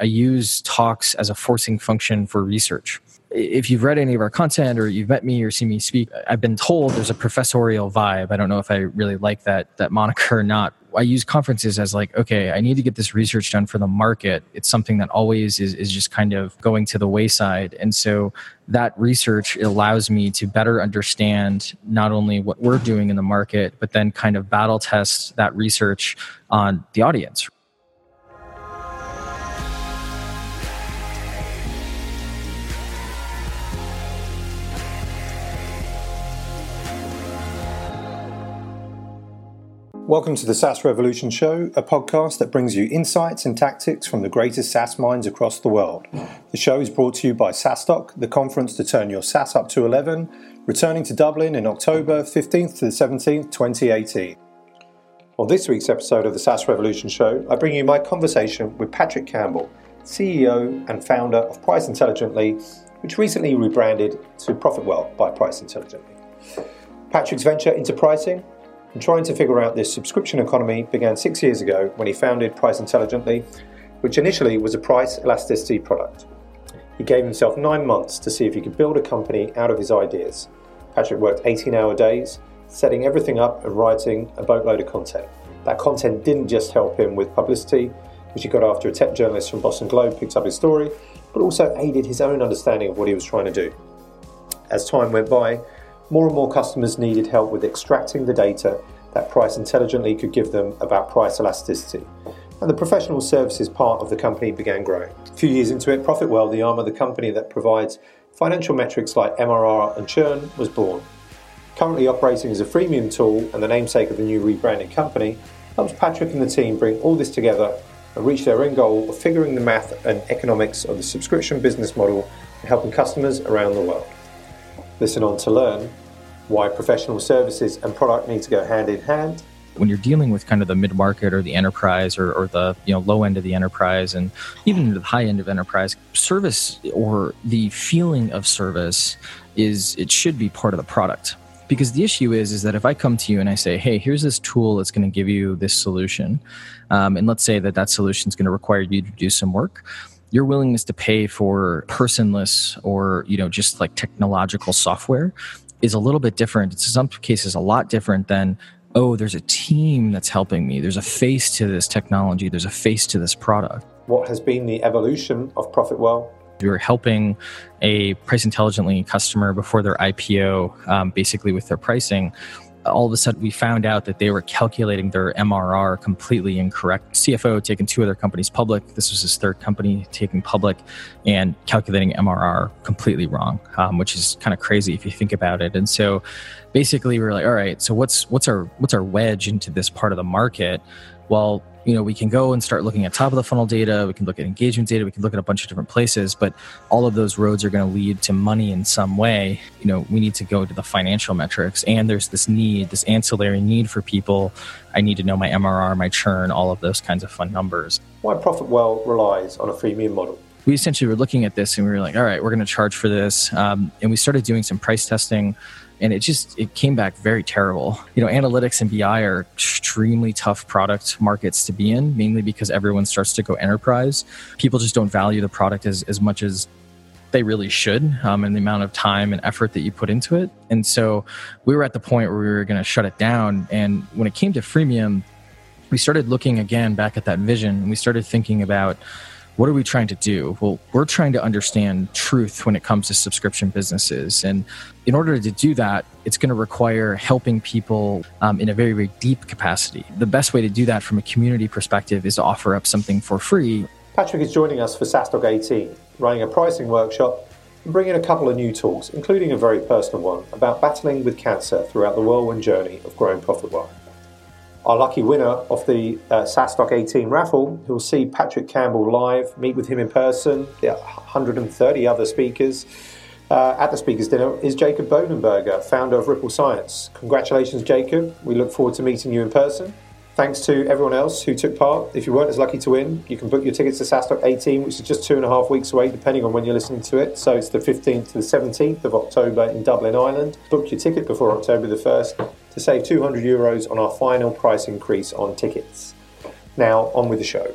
I use talks as a forcing function for research if you've read any of our content or you've met me or seen me speak, I've been told there's a professorial vibe. I don't know if I really like that that moniker or not. I use conferences as like, okay, I need to get this research done for the market. It's something that always is, is just kind of going to the wayside. And so that research allows me to better understand not only what we're doing in the market, but then kind of battle test that research on the audience. Welcome to the SaaS Revolution Show, a podcast that brings you insights and tactics from the greatest SaaS minds across the world. The show is brought to you by SaaStock, the conference to turn your SaaS up to 11, returning to Dublin in October 15th to the 17th, 2018. On this week's episode of the SaaS Revolution Show, I bring you my conversation with Patrick Campbell, CEO and founder of Price Intelligently, which recently rebranded to Profitwell by Price Intelligently. Patrick's venture into pricing and trying to figure out this subscription economy began six years ago when he founded Price Intelligently, which initially was a price elasticity product. He gave himself nine months to see if he could build a company out of his ideas. Patrick worked 18 hour days, setting everything up and writing a boatload of content. That content didn't just help him with publicity, which he got after a tech journalist from Boston Globe picked up his story, but also aided his own understanding of what he was trying to do. As time went by, more and more customers needed help with extracting the data that Price Intelligently could give them about price elasticity. And the professional services part of the company began growing. A few years into it, Profitwell, the arm of the company that provides financial metrics like MRR and churn, was born. Currently operating as a freemium tool and the namesake of the new rebranded company, helps Patrick and the team bring all this together and reach their end goal of figuring the math and economics of the subscription business model and helping customers around the world. Listen on to learn why professional services and product need to go hand in hand. When you're dealing with kind of the mid market or the enterprise or, or the you know low end of the enterprise and even the high end of enterprise, service or the feeling of service is it should be part of the product because the issue is is that if i come to you and i say hey here's this tool that's going to give you this solution um, and let's say that that solution is going to require you to do some work your willingness to pay for personless or you know just like technological software is a little bit different. It's in some cases a lot different than, oh, there's a team that's helping me. There's a face to this technology. There's a face to this product. What has been the evolution of Profitwell? We were helping a price intelligently customer before their IPO, um, basically with their pricing all of a sudden we found out that they were calculating their MRR completely incorrect. CFO taking two other companies public. This was his third company taking public and calculating MRR completely wrong, um, which is kind of crazy if you think about it. And so basically we we're like, all right, so what's what's our what's our wedge into this part of the market? Well, you know we can go and start looking at top of the funnel data. We can look at engagement data. We can look at a bunch of different places but all of those roads are going to lead to money in some way. You know we need to go to the financial metrics and there's this need this ancillary need for people. I need to know my mrr my churn all of those kinds of fun numbers. Why profitwell relies on a freemium model. We essentially were looking at this and we were like all right we're going to charge for this. Um, and we started doing some price testing and it just it came back very terrible. You know analytics and bi are extremely tough product markets to be in mainly because everyone starts to go enterprise. People just don't value the product as, as much as they really should um, and the amount of time and effort that you put into it. And so we were at the point where we were going to shut it down. And when it came to freemium we started looking again back at that vision. And we started thinking about what are we trying to do? Well, we're trying to understand truth when it comes to subscription businesses. And in order to do that, it's going to require helping people um, in a very, very deep capacity. The best way to do that from a community perspective is to offer up something for free. Patrick is joining us for SaaStock 18, running a pricing workshop and bringing a couple of new talks, including a very personal one about battling with cancer throughout the whirlwind journey of growing ProfitWell. Our lucky winner of the uh, SaaStock 18 raffle, who'll see Patrick Campbell live, meet with him in person, the 130 other speakers. Uh, at the speakers dinner is Jacob Bodenberger, founder of Ripple Science. Congratulations, Jacob. We look forward to meeting you in person. Thanks to everyone else who took part. If you weren't as lucky to win, you can book your tickets to SaaStock 18, which is just two and a half weeks away, depending on when you're listening to it. So it's the 15th to the 17th of October in Dublin, Ireland. Book your ticket before October the 1st to save 200 euros on our final price increase on tickets. Now, on with the show.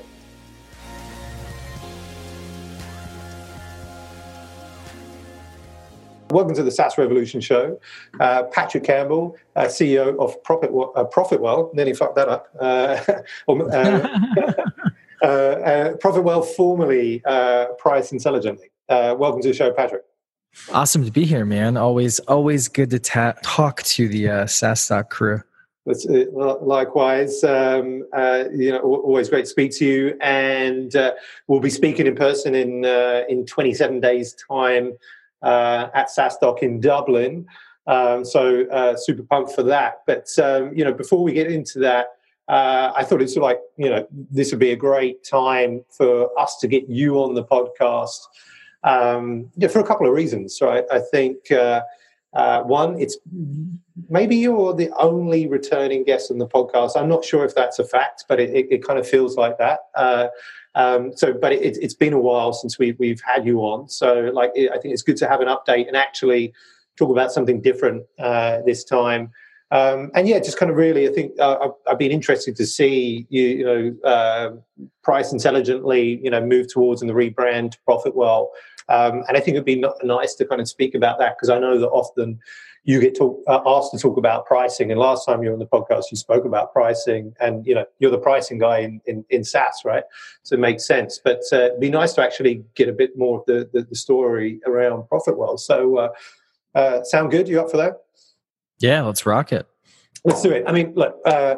Welcome to the SaaS Revolution Show. Uh, Patrick Campbell, uh, CEO of Profit, uh, Profitwell, nearly fucked that up. Uh, uh, uh, Profitwell, formerly Price Intelligently. welcome to the show, Patrick. Awesome to be here, man. Always, always good to ta- talk to the uh, SaaStock crew. That's likewise. Um, uh, you know, always great to speak to you. And uh, we'll be speaking in person in uh, in 27 days' time uh, at SaaStock in Dublin. Um, so uh, super pumped for that. But um, you know, before we get into that, uh, I thought it's like you know this would be a great time for us to get you on the podcast. Um, yeah, for a couple of reasons. Right, I think uh, uh, one, it's maybe you're the only returning guest on the podcast. I'm not sure if that's a fact, but it, it, it kind of feels like that. Um, so, but it, has been a while since we, we've had you on. So, like, I think it's good to have an update and actually talk about something different uh, this time. Um, and yeah, just kind of really, I think uh, I've, I've, been interested to see you, you know, uh, price intelligently, you know, move towards and the rebrand to Profitwell. Um, and I think it'd be nice to kind of speak about that because I know that often you get talk, uh, asked to talk about pricing. And last time you were on the podcast, you spoke about pricing, and you know you're the pricing guy in in, in SaaS, right? So it makes sense. But uh, it'd be nice to actually get a bit more of the the, the story around Profitwell. So uh, uh, sound good? You up for that? Yeah, let's rock it. Let's do it. I mean, look, uh,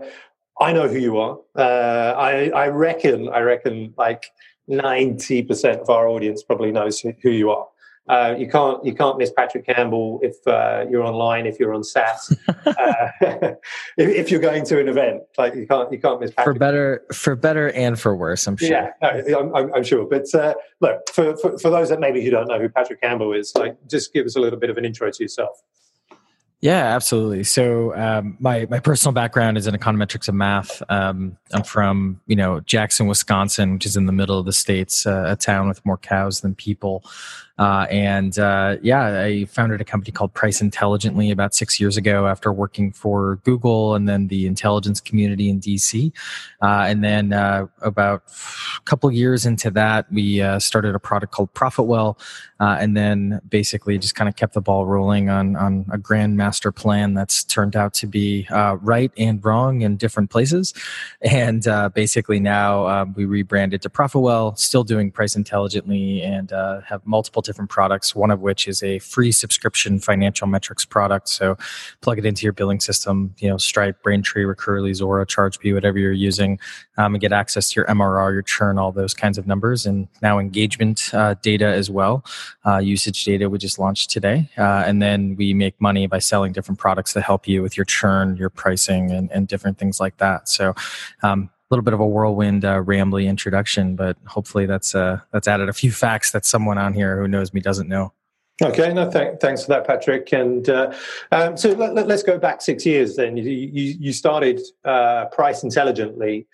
I know who you are. Uh, I I reckon I reckon like ninety percent of our audience probably knows who you are. Uh, you can't you can't miss Patrick Campbell if uh, you're online if you're on SaaS, uh, if, if, you're going to an event like you can't you can't miss Patrick. for better for better and for worse I'm sure yeah no, I'm, I'm, sure but uh, look for, for, for those that maybe who don't know who Patrick Campbell is like just give us a little bit of an intro to yourself yeah, absolutely. So um, my my personal background is in econometrics and math. Um, I'm from you know Jackson, Wisconsin, which is in the middle of the states, uh, a town with more cows than people. Uh, and uh, yeah, I founded a company called Price Intelligently about six years ago after working for Google and then the intelligence community in DC. Uh, and then uh, about a couple years into that, we uh, started a product called Profitwell, uh, and then basically just kind of kept the ball rolling on on a grand master plan that's turned out to be right and wrong in different places. And basically now um, we rebranded to Profitwell, still doing Price Intelligently, and have multiple different products, one of which is a free subscription financial metrics product. So plug it into your billing system, you know, Stripe, Braintree, Recurly, Zuora, ChargeBee, whatever you're using, um, and get access to your MRR, your churn, all those kinds of numbers. And now engagement uh, data as well, uh, usage data we just launched today. Uh, and then we make money by selling different products that help you with your churn, your pricing, and, and different things like that. So um, little bit of a whirlwind, uh, rambly introduction, but hopefully that's uh, that's added a few facts that someone on here who knows me doesn't know. Okay, no, th- thanks for that, Patrick. And uh, um, so let, us let, go back six years. Then you, you, you started uh, Price Intelligently.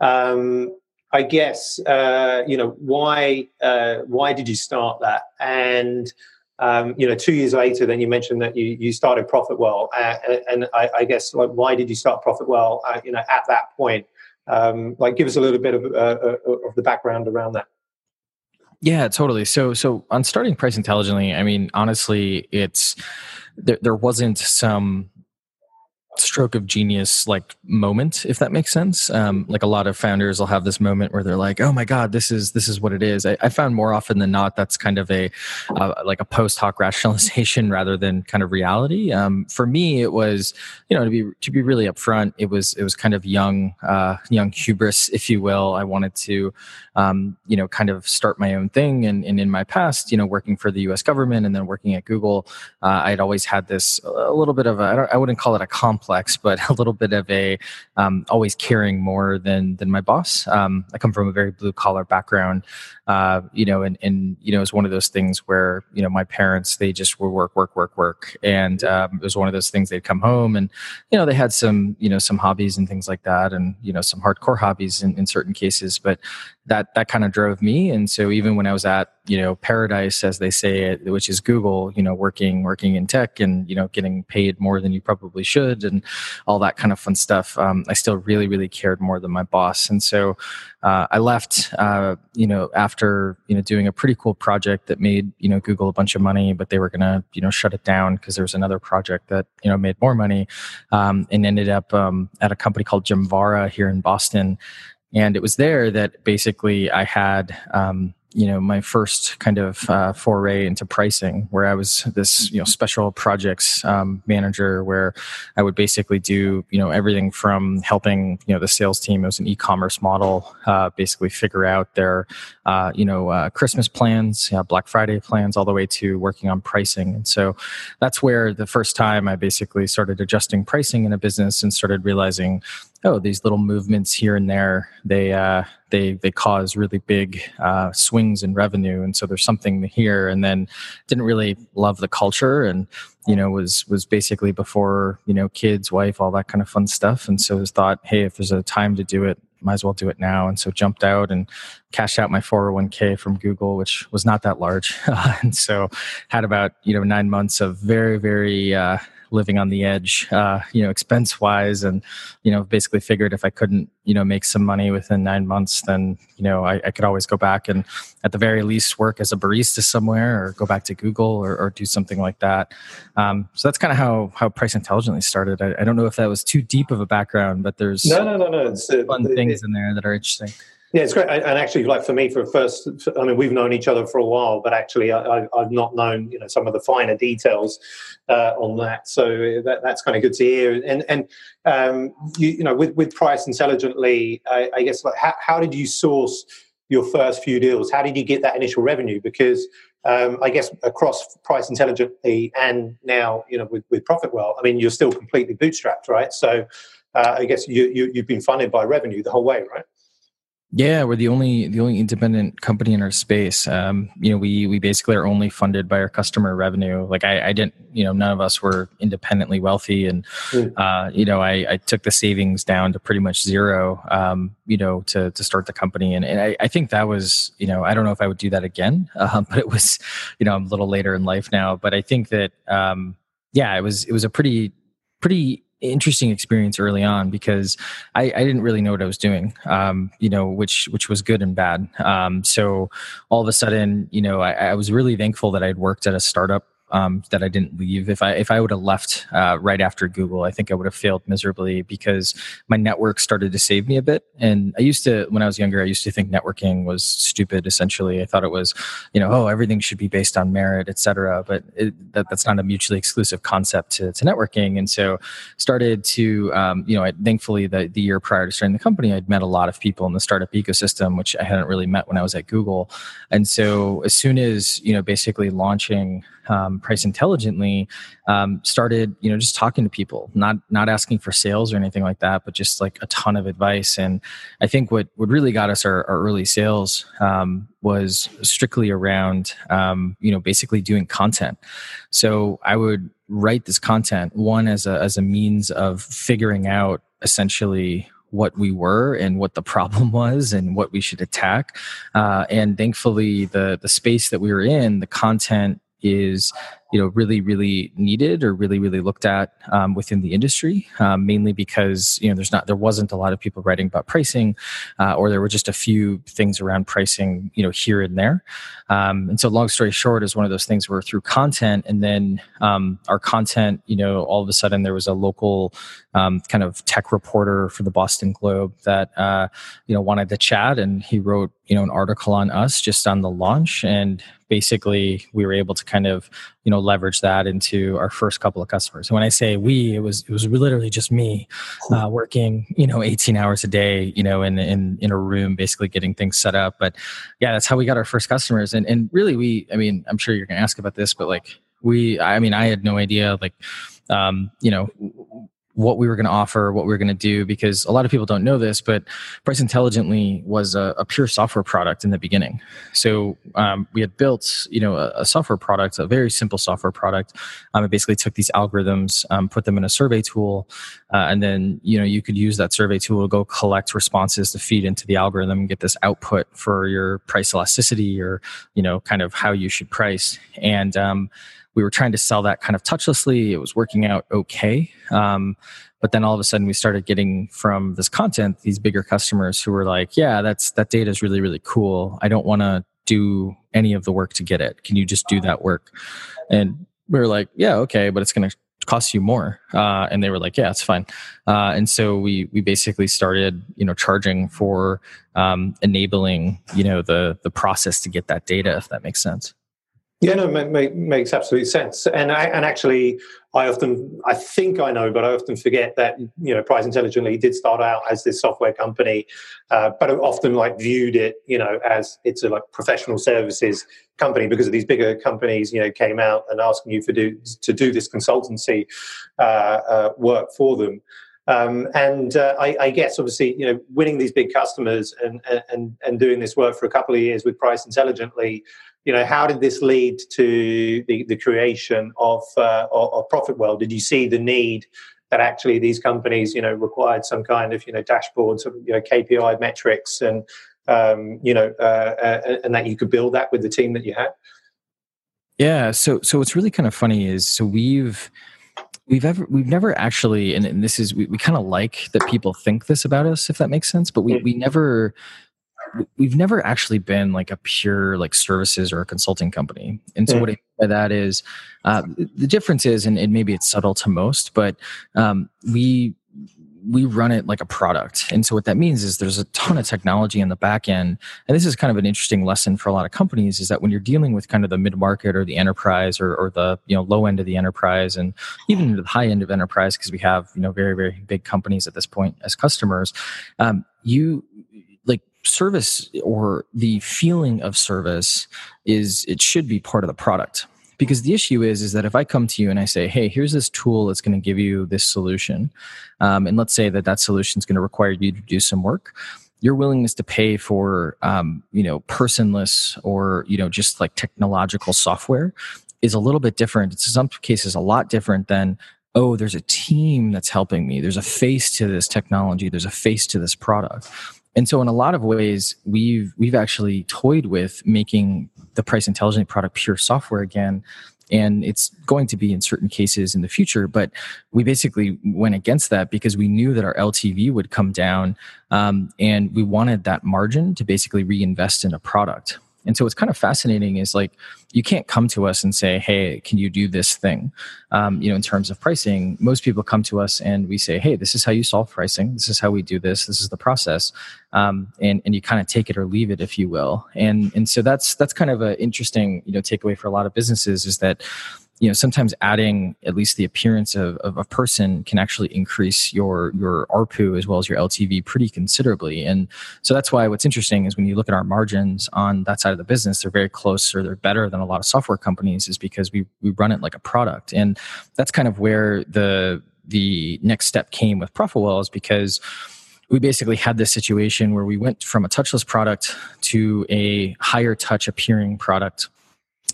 Um, I guess uh, you know why uh, why did you start that? And um, you know, two years later, then you mentioned that you, you started Profitwell, uh, and I, I, guess like why did you start Profitwell? Uh, you know, at that point, um, like, give us a little bit of, uh, uh, of the background around that. Yeah, totally. So, so on starting price intelligently, I mean, honestly, it's there. There wasn't some stroke of genius like moment if that makes sense. Um, like a lot of founders will have this moment where they're like oh my god this is this is what it is. I, I found more often than not that's kind of a uh, like a post hoc rationalization rather than kind of reality. Um, for me it was you know to be to be really upfront it was it was kind of young uh, young hubris if you will. I wanted to um, you know kind of start my own thing and, and in my past you know working for the us government and then working at google uh, i'd always had this a little bit of a I, I wouldn't call it a complex complex, but a little bit of a um, always caring more than than my boss. Um, I come from a very blue collar background, uh, you know, and and you know, it's one of those things where you know my parents they just were work, work, work, work, and um, it was one of those things they'd come home and you know they had some you know some hobbies and things like that, and you know some hardcore hobbies in, in certain cases, but that that kind of drove me. And so even when i was at you know paradise as they say it which is google you know working working in tech and you know getting paid more than you probably should and all that kind of fun stuff um, i still really really cared more than my boss. And so uh, i left uh, you know after you know doing a pretty cool project that made you know google a bunch of money but they were gonna you know shut it down because there was another project that you know made more money um, and ended up um, at a company called Gemvara here in boston and it was there that basically I had um, you know my first kind of uh, foray into pricing where i was this you know special projects um, manager where i would basically do you know everything from helping you know the sales team. It was an e-commerce model uh, basically figure out their uh, you know uh, christmas plans black friday plans all the way to working on pricing. And so that's where the first time i basically started adjusting pricing in a business and started realizing oh these little movements here and there they uh, they they cause really big uh, swings in revenue and so there's something here. And then didn't really love the culture and you know was was basically before you know kids wife all that kind of fun stuff. And so thought hey if there's a time to do it might as well do it now. And so jumped out and cashed out my 401k from google which was not that large. And so had about you know nine months of very very uh, living on the edge, uh, you know, expense wise, and you know, basically figured if I couldn't, you know, make some money within nine months, then you know, I, I could always go back and at the very least work as a barista somewhere, or go back to Google, or, or do something like that. Um, so that's kind of how how Price Intelligently started. I, I, don't know if that was too deep of a background, but there's no, no, no, no. It's, uh, fun uh, things it, in there that are interesting. Yeah, it's great. And actually, like for me, for first, I mean, we've known each other for a while, but actually, I, have not known you know some of the finer details uh, on that. So that, that's kind of good to hear. And and um, you, you know, with with Price Intelligently, I, I guess like how, how did you source your first few deals? How did you get that initial revenue? Because um, I guess across Price Intelligently and now you know with, with Profitwell, I mean, you're still completely bootstrapped, right? So uh, I guess you, you you've been funded by revenue the whole way, right? Yeah, we're the only the only independent company in our space. Um, you know, we we basically are only funded by our customer revenue. Like I, I didn't, you know, none of us were independently wealthy, and mm. uh, you know, I, I took the savings down to pretty much zero. Um, you know, to to start the company, and, and I, I think that was, you know, I don't know if I would do that again, uh, but it was, you know, I'm a little later in life now, but I think that, um, yeah, it was it was a pretty pretty interesting experience early on because I, I, didn't really know what I was doing, um, you know, which which was good and bad. Um, so all of a sudden, you know, I, I was really thankful that I'd worked at a startup um, that I didn't leave. If I if I would have left uh, right after Google, I think I would have failed miserably because my network started to save me a bit. And I used to, when I was younger, I used to think networking was stupid. Essentially, I thought it was, you know, oh, everything should be based on merit, etc. But it, that, that's not a mutually exclusive concept to, to networking. And so, started to, um, you know, I, thankfully the the year prior to starting the company, I'd met a lot of people in the startup ecosystem, which I hadn't really met when I was at Google. And so, as soon as you know, basically launching um, price intelligently um, started you know just talking to people not not asking for sales or anything like that but just like a ton of advice and i think what what really got us our, our early sales um, was strictly around um, you know basically doing content so i would write this content one as a as a means of figuring out essentially what we were and what the problem was and what we should attack. Uh, and thankfully, the the space that we were in, the content is you know really really needed or really really looked at um, within the industry um, mainly because you know there's not there wasn't a lot of people writing about pricing uh, or there were just a few things around pricing you know here and there. Um, and so long story short is one of those things where through content and then um, our content you know all of a sudden there was a local um, kind of tech reporter for the boston globe that uh, you know wanted to chat and he wrote you know an article on us just on the launch. And basically we were able to kind of you know leverage that into our first couple of customers. And when i say we it was it was literally just me uh, working you know 18 hours a day you know in in in a room basically getting things set up. But yeah that's how we got our first customers. And and really we i mean i'm sure you're going to ask about this but like we i mean i had no idea like um you know what we were going to offer, what we were going to do, because a lot of people don't know this, but Price Intelligently was a, a pure software product in the beginning. So um, we had built, you know, a, a, software product, a very simple software product. Um, it basically took these algorithms, um, put them in a survey tool, uh, and then you know you could use that survey tool to go collect responses to feed into the algorithm and get this output for your price elasticity or you know kind of how you should price. And um, we were trying to sell that kind of touchlessly. It was working out okay. Um, but then all of a sudden we started getting from this content these bigger customers who were like, yeah, that's that data is really really cool. I don't want to do any of the work to get it. Can you just do that work? And we were like, yeah, okay, but it's going to cost you more. Uh, and they were like, yeah, it's fine. Uh, and so we we basically started, you know, charging for um, enabling, you know, the the process to get that data, if that makes sense. Yeah, no, make, make, makes absolute sense. And I, and actually, I often, I think I know, but I often forget that you know, Price Intelligently did start out as this software company, uh, but often like viewed it, you know, as it's a like professional services company because of these bigger companies, you know, came out and asking you for do to do this consultancy uh, uh, work for them. Um, and uh, I, I, guess obviously, you know, winning these big customers and, and and doing this work for a couple of years with Price Intelligently you know, how did this lead to the, the creation of, uh, of ProfitWell? Did you see the need that actually these companies, you know, required some kind of, you know, dashboards, you know, KPI metrics and, um, you know, uh, uh, and that you could build that with the team that you had? Yeah. So, so what's really kind of funny is, so we've, we've ever we've never actually and, and this is we, we kind of like that people think this about us if that makes sense but we we never we've never actually been like a pure like services or a consulting company. And so mm. what i mean by that is uh, the difference is and, and, maybe it's subtle to most but um, we we run it like a product. And so what that means is there's a ton of technology in the back end. And this is kind of an interesting lesson for a lot of companies is that when you're dealing with kind of the mid market or the enterprise or, or the you know low end of the enterprise and even the high end of enterprise because we have you know very very big companies at this point as customers um, you service or the feeling of service is it should be part of the product. Because the issue is is that if i come to you and i say hey here's this tool that's going to give you this solution um, and let's say that that solution is going to require you to do some work your willingness to pay for um, you know personless or you know just like technological software is a little bit different. It's in some cases a lot different than oh there's a team that's helping me. There's a face to this technology. There's a face to this product and so in a lot of ways, we've we've actually toyed with making the price intelligent product pure software again. And it's going to be in certain cases in the future, but we basically went against that because we knew that our LTV would come down, um, and we wanted that margin to basically reinvest in a product. And so what's kind of fascinating is like you can't come to us and say, "Hey, can you do this thing?" Um, you know, in terms of pricing, most people come to us and we say, "Hey, this is how you solve pricing. This is how we do this. This is the process," um, and and you kind of take it or leave it, if you will. And and so that's that's kind of an interesting you know takeaway for a lot of businesses is that you know sometimes adding at least the appearance of, of a person can actually increase your your ARPU as well as your LTV pretty considerably. And so that's why what's interesting is when you look at our margins on that side of the business, they're very close or they're better than a lot of software companies, is because we we run it like a product. And that's kind of where the the next step came with ProfitWell is because we basically had this situation where we went from a touchless product to a higher touch appearing product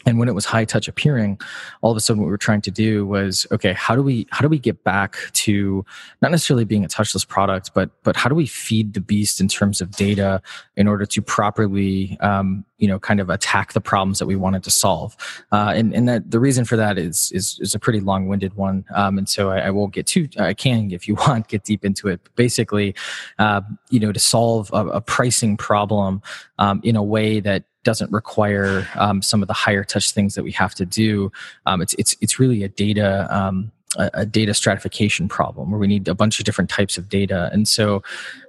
and when it was high touch appearing all of a sudden what we were trying to do was okay how do we how do we get back to not necessarily being a touchless product but but how do we feed the beast in terms of data in order to properly um, you know kind of attack the problems that we wanted to solve? Uh, and and that the reason for that is is, is a pretty long-winded one. Um, and so I, I, won't get too i can if you want get deep into it. But basically uh, you know to solve a, a pricing problem um, in a way that doesn't require um, some of the higher touch things that we have to do. Um, it's it's it's really a data um, a, data stratification problem where we need a bunch of different types of data. And so,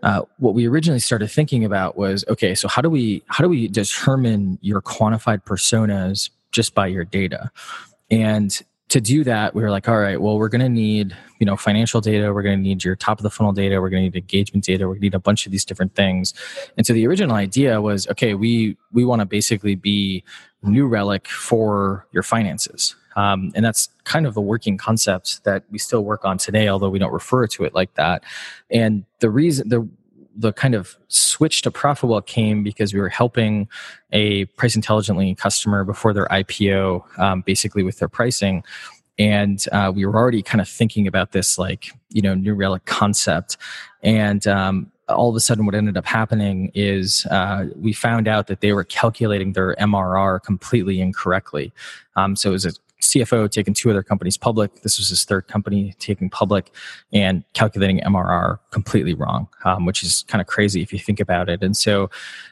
uh, what we originally started thinking about was okay, so how do we how do we determine your quantified personas just by your data? And to do that, we were like, all right, well, we're going to need, you know, financial data. We're going to need your top of the funnel data. We're going to need engagement data. We're going to need a bunch of these different things. And so the original idea was, okay, we, we want to basically be New Relic for your finances. Um, and that's kind of the working concept that we still work on today, although we don't refer to it like that. And the reason, the the kind of switch to Profitwell came because we were helping a price intelligently customer before their IPO, um, basically with their pricing. And uh, we were already kind of thinking about this, like, you know, New Relic concept. And um, all of a sudden what ended up happening is uh, we found out that they were calculating their mrr completely incorrectly um, so it was a cfo taking two other companies public. This was his third company taking public and calculating mrr completely wrong um, which is kind of crazy if you think about it. And so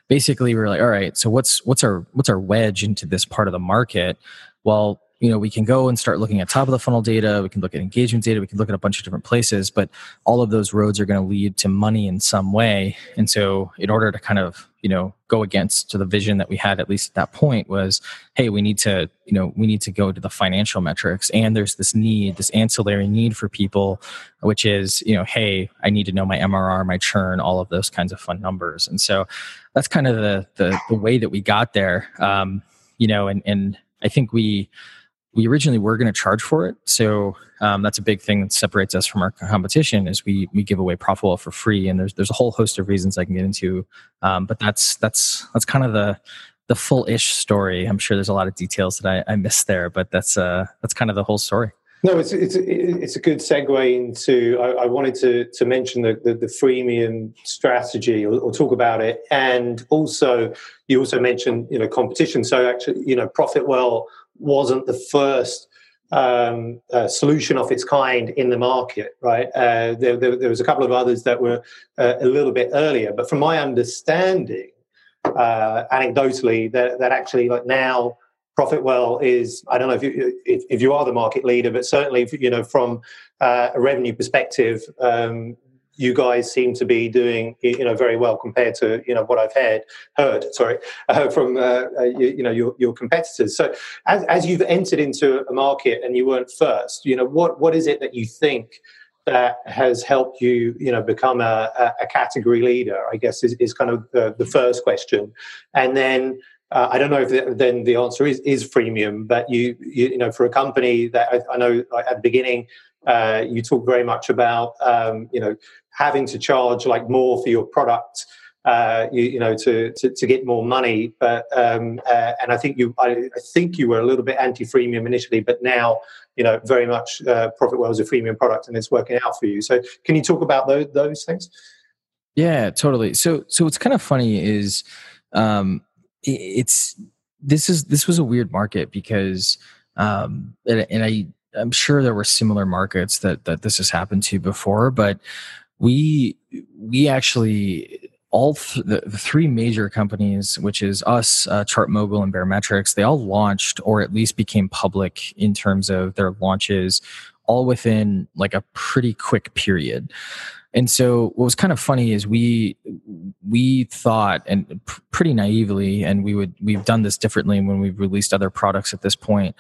basically we were like all right so what's what's our what's our wedge into this part of the market? Well you know we can go and start looking at top of the funnel data. We can look at engagement data. We can look at a bunch of different places but all of those roads are going to lead to money in some way. And so in order to kind of you know go against to the vision that we had at least at that point was hey we need to you know we need to go to the financial metrics. And there's this need this ancillary need for people which is you know hey i need to know my mrr my churn all of those kinds of fun numbers. And so that's kind of the the, the way that we got there. Um, you know and and i think we we originally were going to charge for it. So um, that's a big thing that separates us from our competition is we we give away Profitwell for free, and there's there's a whole host of reasons I can get into, um, but that's that's that's kind of the the full ish story. I'm sure there's a lot of details that I, I missed there, but that's uh that's kind of the whole story. No, it's it's it's a good segue into. I, I wanted to to mention the, the, the freemium strategy or, or, talk about it, and also you also mentioned you know competition. So actually, you know, Profitwell wasn't the first um, uh, solution of its kind in the market, right? Uh, there, there, there, was a couple of others that were uh, a little bit earlier, but from my understanding, uh, anecdotally, that, that actually like now Profitwell is I don't know if you if, if you are the market leader, but certainly you know from uh, a revenue perspective, um, you guys seem to be doing you know very well compared to you know what I've heard heard sorry uh, from uh, uh, you, you, know your, your competitors. So as, as you've entered into a market and you weren't first, you know what what is it that you think that has helped you you know become a, a category leader? I guess is, is kind of the, the first question, and then. Uh, I don't know if the, then the answer is, is freemium, but you, you, you know for a company that I, I know at the beginning uh, you talk very much about um, you know having to charge like more for your product uh, you, you, know to, to, to get more money. But um, uh, and I think you I, I, think you were a little bit anti freemium initially but now you know very much uh, Profitwell is a freemium product and it's working out for you. So can you talk about those, those things? Yeah totally. So so what's kind of funny is um, it's this is this was a weird market because um, and, and I I'm sure there were similar markets that that this has happened to before, but we we actually all th- the, three major companies, which is us, uh, ChartMogul, and Baremetrics, they all launched or at least became public in terms of their launches, all within like a pretty quick period. And so, what was kind of funny is we we thought, and pretty naively, and we would we've done this differently when we've released other products at this point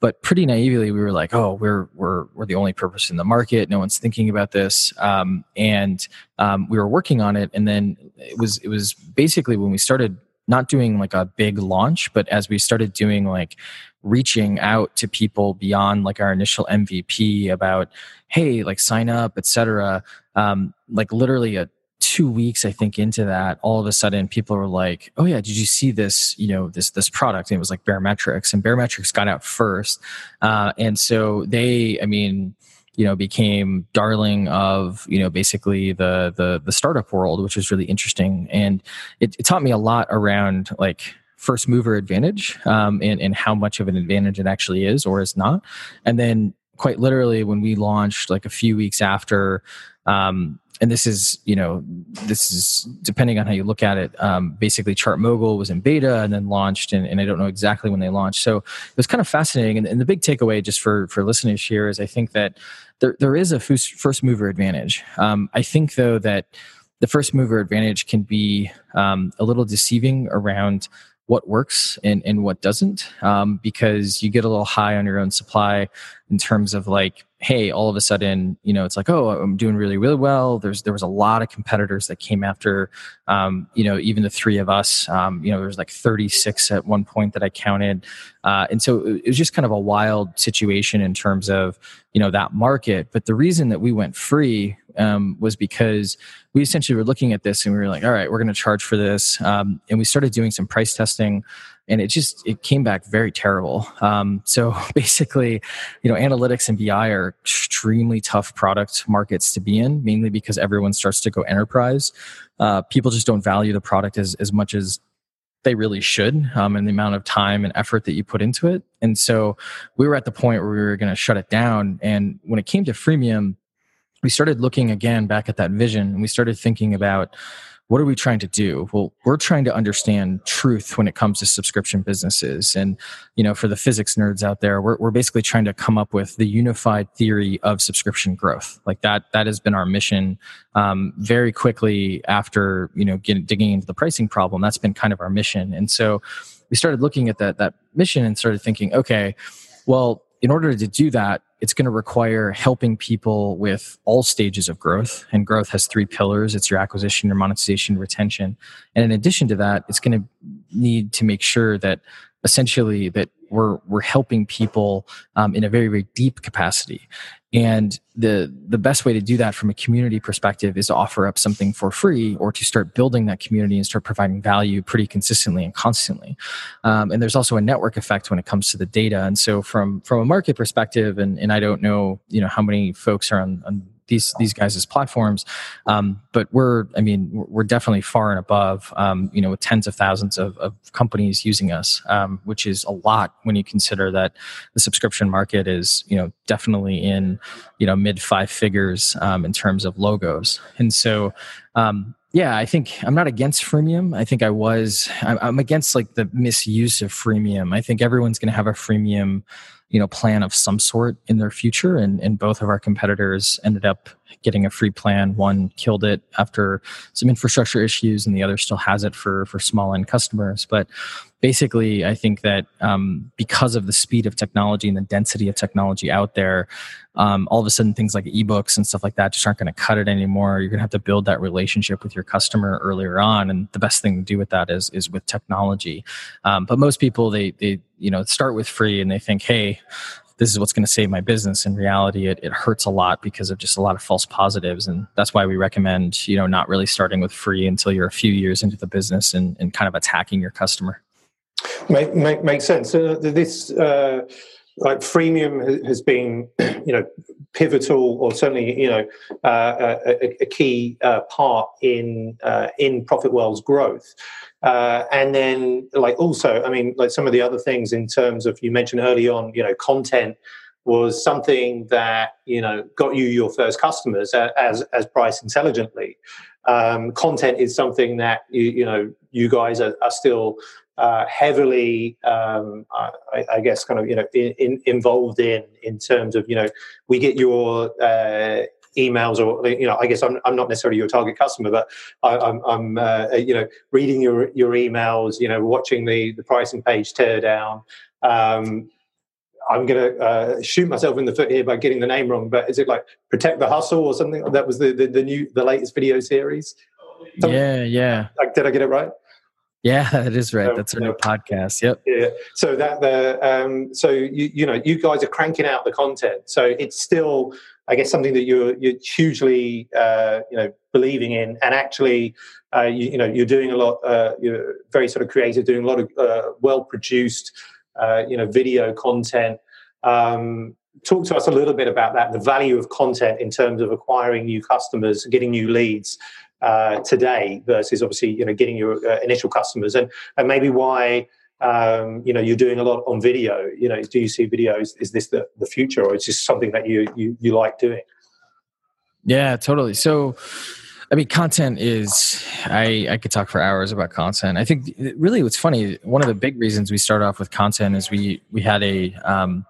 but pretty naively we were like oh we're we're we're the only purpose in the market. No one's thinking about this. Um, and um, we were working on it and then it was it was basically when we started not doing like a big launch but as we started doing like reaching out to people beyond like our initial mvp about hey like sign up etc um, like literally a two weeks i think into that all of a sudden people were like oh yeah did you see this you know this this product? And it was like baremetrics and baremetrics got out first. Uh, and so they i mean you know became darling of you know basically the the the startup world which was really interesting. And it, it taught me a lot around like first mover advantage um, and, and how much of an advantage it actually is or is not. And then quite literally when we launched like a few weeks after um, and this is you know this is depending on how you look at it um, basically ChartMogul was in beta and then launched and, and, i don't know exactly when they launched. So it was kind of fascinating. And, and, the big takeaway just for for listeners here is i think that there, there is a first mover advantage. Um, i think though that the first mover advantage can be um, a little deceiving around what works and, and what doesn't um, because you get a little high on your own supply in terms of like hey all of a sudden you know it's like oh i'm doing really really well. There's there was a lot of competitors that came after um, you know even the three of us. Um, you know there was like 36 at one point that i counted. Uh, and so it was just kind of a wild situation in terms of you know that market. But the reason that we went free um, was because we essentially were looking at this and we were like all right we're going to charge for this. Um, and we started doing some price testing and it just it came back very terrible. Um, so basically you know analytics and bi are extremely tough product markets to be in mainly because everyone starts to go enterprise. Uh, people just don't value the product as, as much as they really should um, and the amount of time and effort that you put into it. And so we were at the point where we were going to shut it down. And when it came to freemium we started looking again back at that vision and we started thinking about what are we trying to do? Well we're trying to understand truth when it comes to subscription businesses. And you know for the physics nerds out there we're, we're basically trying to come up with the unified theory of subscription growth. Like that that has been our mission um, very quickly after you know getting digging into the pricing problem. That's been kind of our mission. And so we started looking at that that mission and started thinking okay well in order to do that it's going to require helping people with all stages of growth and growth has three pillars. It's your acquisition your monetization retention. And in addition to that it's going to need to make sure that essentially that we're we're helping people um, in a very very deep capacity. And the the best way to do that from a community perspective is to offer up something for free or to start building that community and start providing value pretty consistently and constantly. Um, and there's also a network effect when it comes to the data. And so from from a market perspective and, and i don't know you know how many folks are on, on these these guys' platforms. Um, but we're, I mean, we're definitely far and above, um, you know, with tens of thousands of, of companies using us, um, which is a lot when you consider that the subscription market is, you know, definitely in, you know, mid five figures um, in terms of logos. And so, um, yeah, I think I'm not against freemium. I think I was. I'm against like the misuse of freemium. I think everyone's going to have a freemium you know plan of some sort in their future. And, and both of our competitors ended up getting a free plan. One killed it after some infrastructure issues and the other still has it for for small end customers. But basically i think that um, because of the speed of technology and the density of technology out there um, all of a sudden things like ebooks and stuff like that just aren't going to cut it anymore. You're going to have to build that relationship with your customer earlier on and the best thing to do with that is is with technology. Um, but most people they they you know start with free and they think hey this is what's going to save my business. In reality it, it hurts a lot because of just a lot of false positives. And that's why we recommend you know not really starting with free until you're a few years into the business and, and kind of attacking your customer. Make, make makes sense. Uh, this uh, like freemium has been you know pivotal or certainly you know uh, a, a, key uh, part in uh, in Profitwell's growth uh, and then, like, also, I mean, like some of the other things in terms of you mentioned early on, you know, content was something that you know got you your first customers as as price intelligently. Um, content is something that you you know you guys are, are still uh, heavily, um, I, I, guess, kind of you know in, in, involved in in terms of you know we get your uh, emails or you know i guess i'm, I'm not necessarily your target customer but I, am I'm, I'm uh, you know reading your your emails you know watching the the pricing page tear down um, I'm going to uh, shoot myself in the foot here by getting the name wrong, but is it like Protect the Hustle or something? That was the, the, the new, the latest video series. Something, yeah, yeah. Like, did I get it right? Yeah, that is right. That's our new podcast. Yep. Yeah. So that the um, so you you know you guys are cranking out the content. So it's still I guess something that you're you're hugely uh, you know believing in, and actually, uh, you, you, know you're doing a lot. Uh, you're very sort of creative, doing a lot of uh, well produced, uh, you know, video content. Um, talk to us a little bit about that, the value of content in terms of acquiring new customers, getting new leads uh, today versus obviously you know getting your initial customers, and and maybe why um, you know you're doing a lot on video. You know do you see videos is this the, the future or is this something that you, you you like doing? Yeah totally. So i mean content is i i could talk for hours about content. I think really what's funny one of the big reasons we started off with content is we we had a um,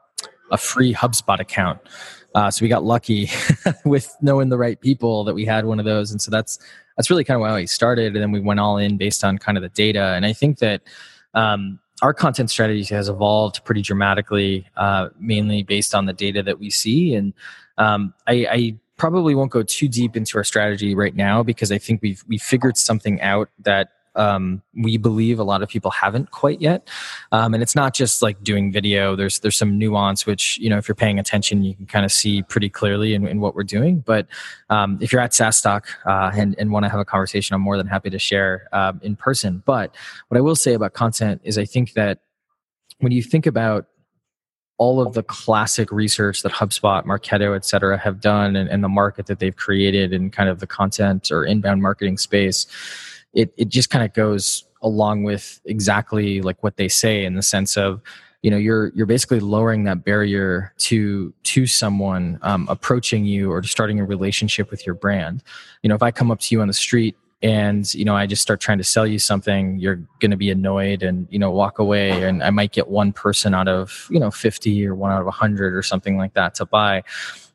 a free hubspot account uh, so we got lucky with knowing the right people that we had one of those. And so that's that's really kind of why we started. And then we went all in based on kind of the data. And i think that um, our content strategy has evolved pretty dramatically, uh, mainly based on the data that we see. And um, I, I, probably won't go too deep into our strategy right now because I think we've we figured something out that um, we believe a lot of people haven't quite yet. Um, and it's not just like doing video. There's there's some nuance which you know if you're paying attention, you can kind of see pretty clearly in, in what we're doing. But um, if you're at SaaStock uh, and and want to have a conversation, I'm more than happy to share um, in person. But what I will say about content is I think that when you think about all of the classic research that HubSpot, Marketo, et cetera, have done and, and the market that they've created and kind of the content or inbound marketing space, it it just kind of goes along with exactly like what they say in the sense of you know you're you're basically lowering that barrier to to someone um, approaching you or starting a relationship with your brand. You know if i come up to you on the street and you know i just start trying to sell you something you're going to be annoyed and you know walk away and i might get one person out of you know 50 or one out of 100 or something like that to buy.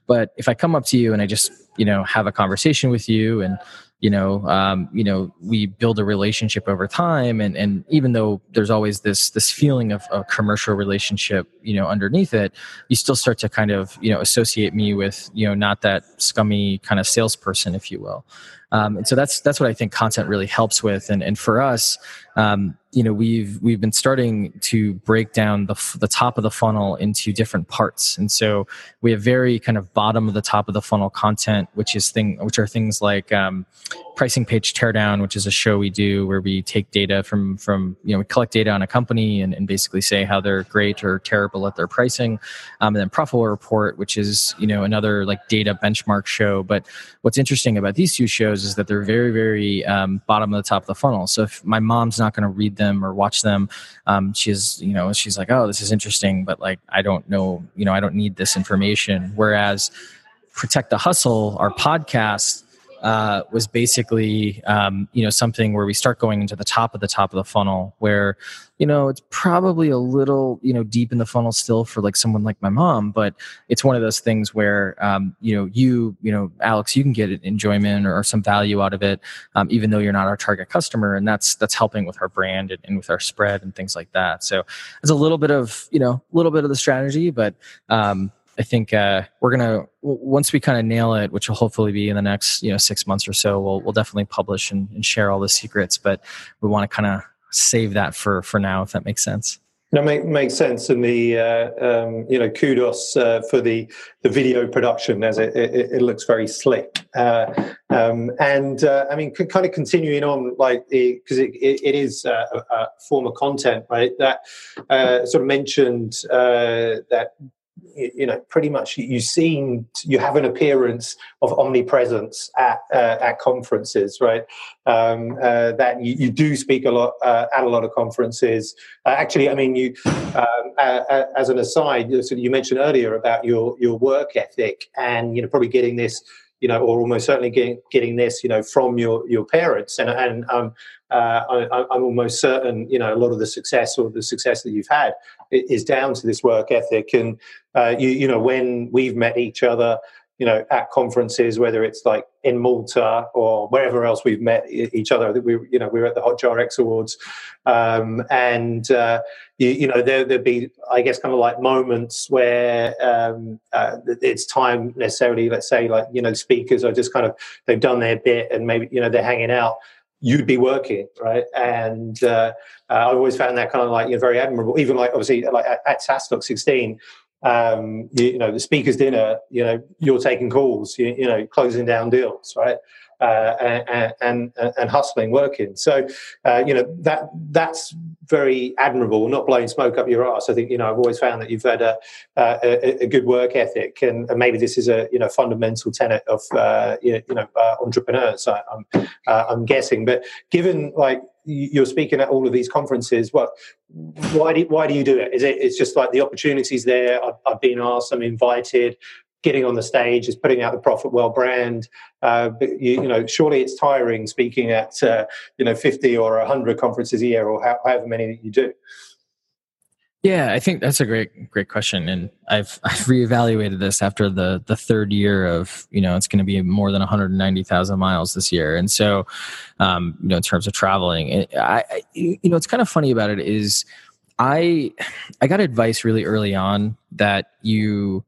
But if i come up to you and i just you know have a conversation with you and you know um, you know we build a relationship over time and and even though there's always this this feeling of a commercial relationship you know underneath it you still start to kind of you know associate me with you know not that scummy kind of salesperson if you will um, and so that's that's what i think content really helps with. And and for us um, you know we've we've been starting to break down the the top of the funnel into different parts. And so we have very kind of bottom of the top of the funnel content which is thing which are things like um, pricing page teardown which is a show we do where we take data from from you know we collect data on a company and, and basically say how they're great or terrible at their pricing um, and then ProfitWell report which is you know another like data benchmark show but what's interesting about these two shows is that they're very very um, bottom of the top of the funnel so if my mom's not going to read them or watch them. Um, she's, you know, she's like, oh, this is interesting, but like, I don't know, you know, I don't need this information. Whereas Protect the Hustle, our podcast, uh, was basically um, you know something where we start going into the top of the top of the funnel where you know it's probably a little you know deep in the funnel still for like someone like my mom but it's one of those things where um, you know you you know alex you can get enjoyment or, some value out of it um, even though you're not our target customer and that's that's helping with our brand and, and with our spread and things like that. So it's a little bit of you know a little bit of the strategy but um, I think uh, we're gonna once we kind of nail it, which will hopefully be in the next you know six months or so. We'll we'll definitely publish and, and share all the secrets, but we want to kind of save that for for now, if that makes sense. No, make, makes sense, and the uh, um, you know kudos uh, for the the video production as it, it, it looks very slick, uh, um, and uh, I mean kind of continuing on like because it, it is uh, a, a form of content right that uh, sort of mentioned that you know pretty much you seem you have an appearance of omnipresence at uh, at conferences right um, uh, that you, you, do speak a lot uh, at a lot of conferences uh, actually i mean you um, as an aside you mentioned earlier about your your work ethic and you know probably getting this you know, or almost certainly getting getting this, you know, from your your parents. And and um, uh, I, I'm almost certain, you know, a lot of the success or the success that you've had is down to this work ethic. And uh, you you know, when we've met each other, you know, at conferences, whether it's like in Malta or wherever else we've met each other. We, you know, we were at the Hotjar X Awards, um, and uh, you, you, know, there there'd be, I guess, kind of like moments where um, uh, it's time necessarily. Let's say, like you know, speakers are just kind of they've done their bit, and maybe you know they're hanging out. You'd be working, right? And uh, uh I've always found that kind of like you know, very admirable. Even like obviously, like at, at SaaStock 16, um, you, you, know, the speaker's dinner, you know, you're taking calls, you, you know, closing down deals, right? Uh, and, and, and hustling, working. So, uh, you know, that that's very admirable. Not blowing smoke up your ass. I think you know I've always found that you've had a a, a good work ethic, and, and, maybe this is a you know fundamental tenet of uh, you know uh, entrepreneurs. I, am uh, I'm guessing, but given like you're speaking at all of these conferences. What? Why do why do you do it? Is it it's just like the opportunities there? I've, I've been asked. I'm invited. Getting on the stage is putting out the ProfitWell brand. Uh, you, you, know, surely it's tiring speaking at uh, you know 50 or 100 conferences a year, or however many that you do. Yeah, I think that's a great, great question, and I've I've reevaluated this after the the third year of you know it's going to be more than 190,000 miles this year, and so um, you know in terms of traveling, I, I you know it's kind of funny about it is I I got advice really early on that you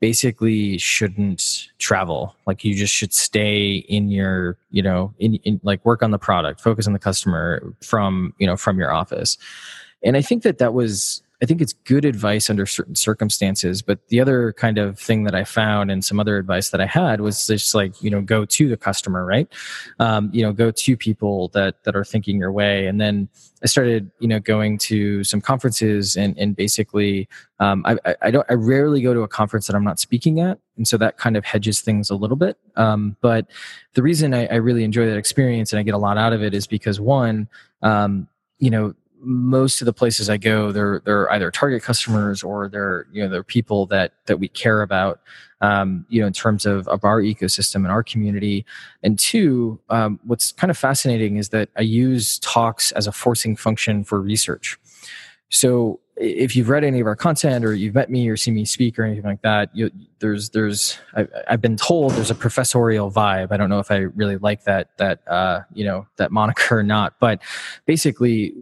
basically shouldn't travel. Like you just should stay in your you know in, in like work on the product focus on the customer from you know from your office. And i think that that was I think it's good advice under certain circumstances. But the other kind of thing that I found and some other advice that I had was just like, you know, go to the customer, right? Um, you know, go to people that, that are thinking your way. And then I started, you know, going to some conferences and, and basically, um, I, I don't, I rarely go to a conference that I'm not speaking at. And so that kind of hedges things a little bit. Um, but the reason I, I really enjoy that experience and I get a lot out of it is because one, um, you know, most of the places I go, they're they're either target customers or they're you know they're people that that we care about, um, you know, in terms of of our ecosystem and our community. And two, um, what's kind of fascinating is that I use talks as a forcing function for research. So if you've read any of our content or you've met me or seen me speak or anything like that, you, there's there's I, have been told there's a professorial vibe. I don't know if I really like that that uh, you know that moniker or not, but basically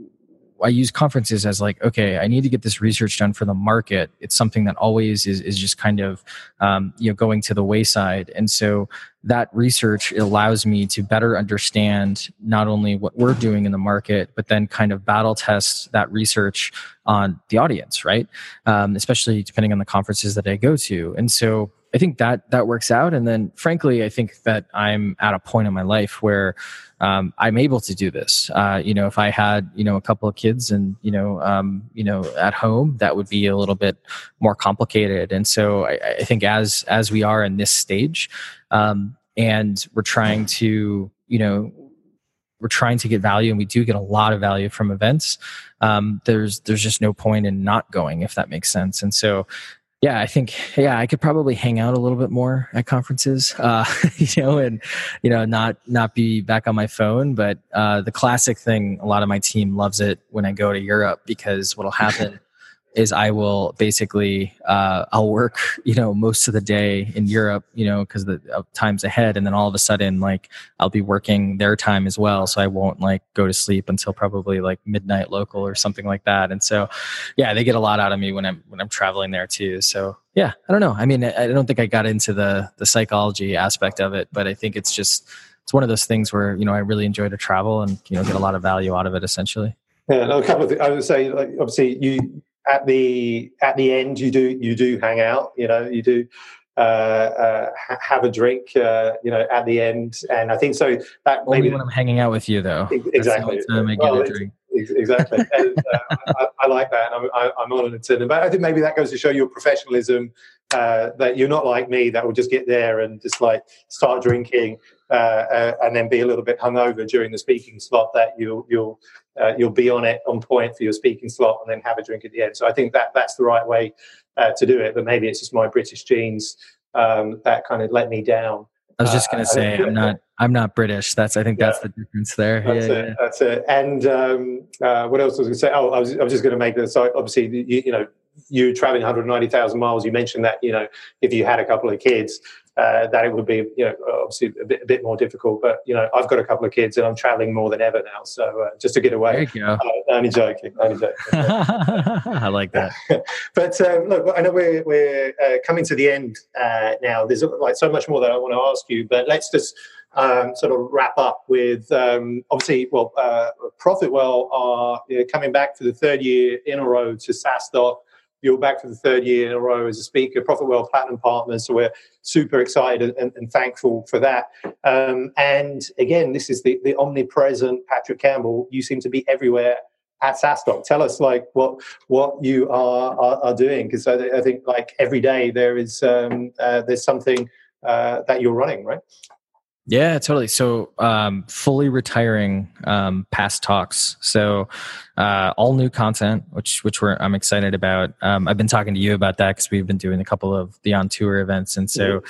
I use conferences as like, okay, I need to get this research done for the market. It's something that always is, is just kind of, um, you know, going to the wayside. And so that research allows me to better understand not only what we're doing in the market, but then kind of battle test that research on the audience, right? Um, especially depending on the conferences that I go to. And so I think that that works out. And then, frankly, I think that I'm at a point in my life where um, I'm able to do this. Uh, you know, if I had you know a couple of kids and you know um, you know at home, that would be a little bit more complicated. And so, I, I think as as we are in this stage, um, and we're trying to you know we're trying to get value and we do get a lot of value from events um, there's there's just no point in not going if that makes sense and so yeah, I think yeah, I could probably hang out a little bit more at conferences, uh, you know, and you know, not not be back on my phone. But uh, the classic thing, a lot of my team loves it when I go to Europe because what'll happen is I will basically uh, I'll work you know most of the day in Europe you know because the uh, time's ahead and then all of a sudden like I'll be working their time as well so I won't like go to sleep until probably like midnight local or something like that and so yeah they get a lot out of me when I'm when I'm traveling there too so yeah I don't know I mean I, I don't think I got into the the psychology aspect of it but I think it's just it's one of those things where you know I really enjoy to travel and you know get a lot of value out of it essentially. Yeah, no, a couple of things. I would say, like, obviously, you at the at the end you do you do hang out you know you do uh, uh, ha- have a drink uh, you know at the end. And i think so that only maybe when i'm hanging out with you though. Exactly. time I get well, a drink. exactly. And, uh, I, I, like that and i'm, I'm on it but i think maybe that goes to show your professionalism uh, that you're not like me that will just get there and just like start drinking uh, uh, and then be a little bit hungover during the speaking slot. That you'll you'll uh, you'll be on it on point for your speaking slot and then have a drink at the end. So I think that that's the right way uh, to do it. But maybe it's just my British genes um, that kind of let me down. I was just going to say I'm not I'm not British. That's I think that's yeah. the difference there. That's yeah, it. Yeah. That's it. And um, uh, what else was I going to say? Oh, I was I was just going to make this. So obviously, you, you know, you traveling 190,000 miles. You mentioned that you know if you had a couple of kids, uh, that it would be you know obviously a bit, a bit more difficult. But you know I've got a couple of kids and I'm traveling more than ever now. So uh, just to get away. There you go. Uh, only joking. Only joking. I like that. but um, look, I know we're we're uh, coming to the end uh, now. There's like so much more that I want to ask you, but let's just. Um, sort of wrap up with um, obviously, well, uh, ProfitWell are coming back for the third year in a row to SaaStock you're back for the third year in a row as a speaker, ProfitWell Platinum Partners. So we're super excited and, and thankful for that. Um, and again, this is the, the omnipresent Patrick Campbell. You seem to be everywhere at SaaStock. Tell us like what what you are are, are doing because I, I, think like every day there is um, uh, there's something uh, that you're running, right? Yeah, totally. So, um, fully retiring um, past talks. So, uh, all new content, which which we're I'm excited about. Um, I've been talking to you about that because we've been doing a couple of the on tour events, and so.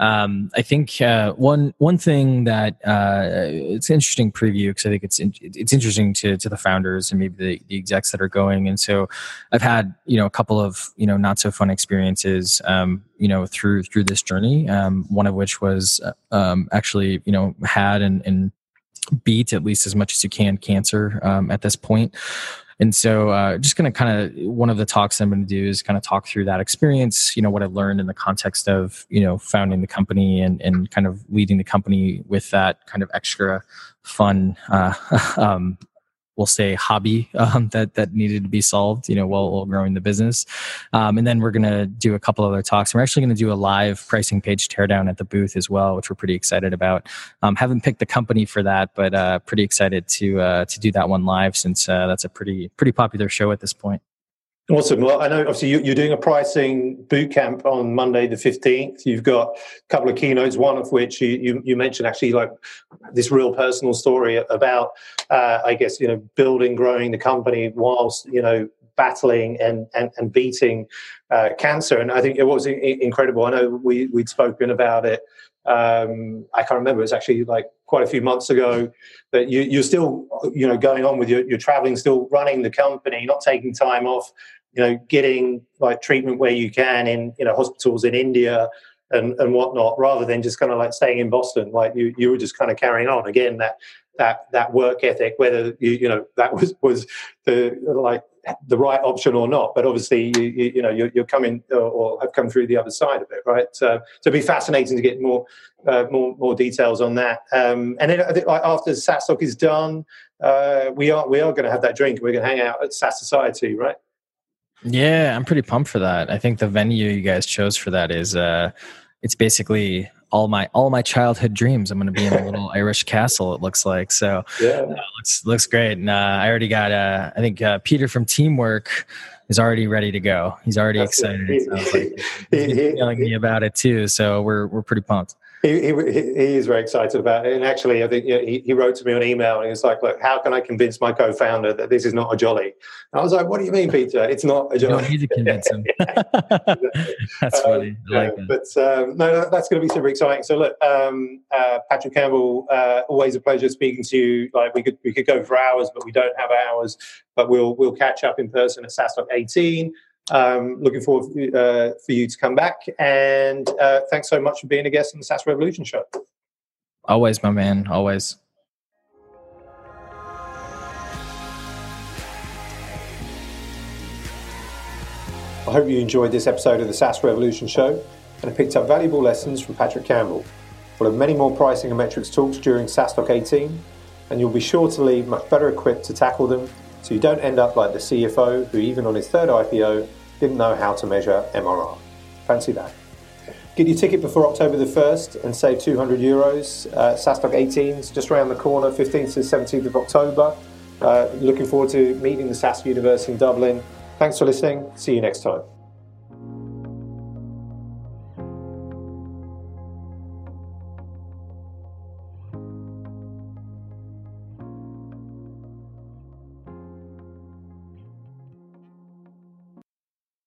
Um, I think uh, one one thing that uh, it's interesting preview because I think it's in, it's interesting to to the founders and maybe the, the execs that are going. And so I've had you know a couple of you know not so fun experiences um, you know through through this journey. Um, one of which was uh, um, actually you know had and, and beat at least as much as you can cancer um, at this point. And so, uh, just going to kind of one of the talks I'm going to do is kind of talk through that experience. You know, what I learned in the context of you know founding the company and and kind of leading the company with that kind of extra fun uh, um, we'll say hobby um, that that needed to be solved you know while, while growing the business. Um, and then we're going to do a couple other talks. We're actually going to do a live pricing page teardown at the booth as well which we're pretty excited about. Um, haven't picked the company for that but uh, pretty excited to uh, to do that one live since uh, that's a pretty pretty popular show at this point Awesome. Well, I know obviously you, are doing a pricing boot camp on Monday the 15th. You've got a couple of keynotes, one of which you, you, you mentioned actually like this real personal story about, uh, I guess, you know, building, growing the company whilst, you know, battling and, and, and beating uh, cancer. And I think it was incredible. I know we, we'd spoken about it. Um, I can't remember. It was actually like quite a few months ago that you, are still, you know, going on with your, your traveling, still running the company, not taking time off, you know, getting like treatment where you can in you know hospitals in India and and whatnot, rather than just kind of like staying in Boston. Like you you were just kind of carrying on again that that that work ethic, whether you you know that was was the like the right option or not. But obviously, you you, you know you're, you're coming or, have come through the other side of it, right? Uh, so it'd be fascinating to get more uh, more more details on that. Um, and then I think like after SaaStock is done, uh, we are we are going to have that drink. We're going to hang out at SaaS Society, right? Yeah, I'm pretty pumped for that. I think the venue you guys chose for that is uh it's basically all my all my childhood dreams. I'm going to be in a little Irish castle. It looks like so. Yeah, uh, looks looks great. And uh, I already got. Uh, I think uh, Peter from Teamwork is already ready to go. He's already That's excited. He, like he's he, telling he, me about it too. So we're we're pretty pumped he, he, he is very excited about it. And actually, I think he, he wrote to me on email and he's like, look, how can I convince my co-founder that this is not a jolly? And I was like, what do you mean, Peter? It's not a jolly. You don't need to convince him. that's um, funny. I like yeah, But um, no, that's going to be super exciting. So look, um, uh, Patrick Campbell, uh, always a pleasure speaking to you. Like we could, we could go for hours, but we don't have hours, but we'll, we'll catch up in person at SaaStock 18. Um, looking forward uh, for you to come back. And uh, thanks so much for being a guest on the SaaS Revolution show. Always, my man. Always. I hope you enjoyed this episode of the SaaS Revolution show and have picked up valuable lessons from Patrick Campbell. We'll have many more pricing and metrics talks during SaaStock 18, and you'll be sure to leave much better equipped to tackle them so you don't end up like the CFO who, even on his third IPO, didn't know how to measure MRR. Fancy that. Get your ticket before October the 1st and save 200 euros. Uh, SaaStock 18s just around the corner, 15th to 17th of October. Uh, looking forward to meeting the SaaS universe in Dublin. Thanks for listening. See you next time.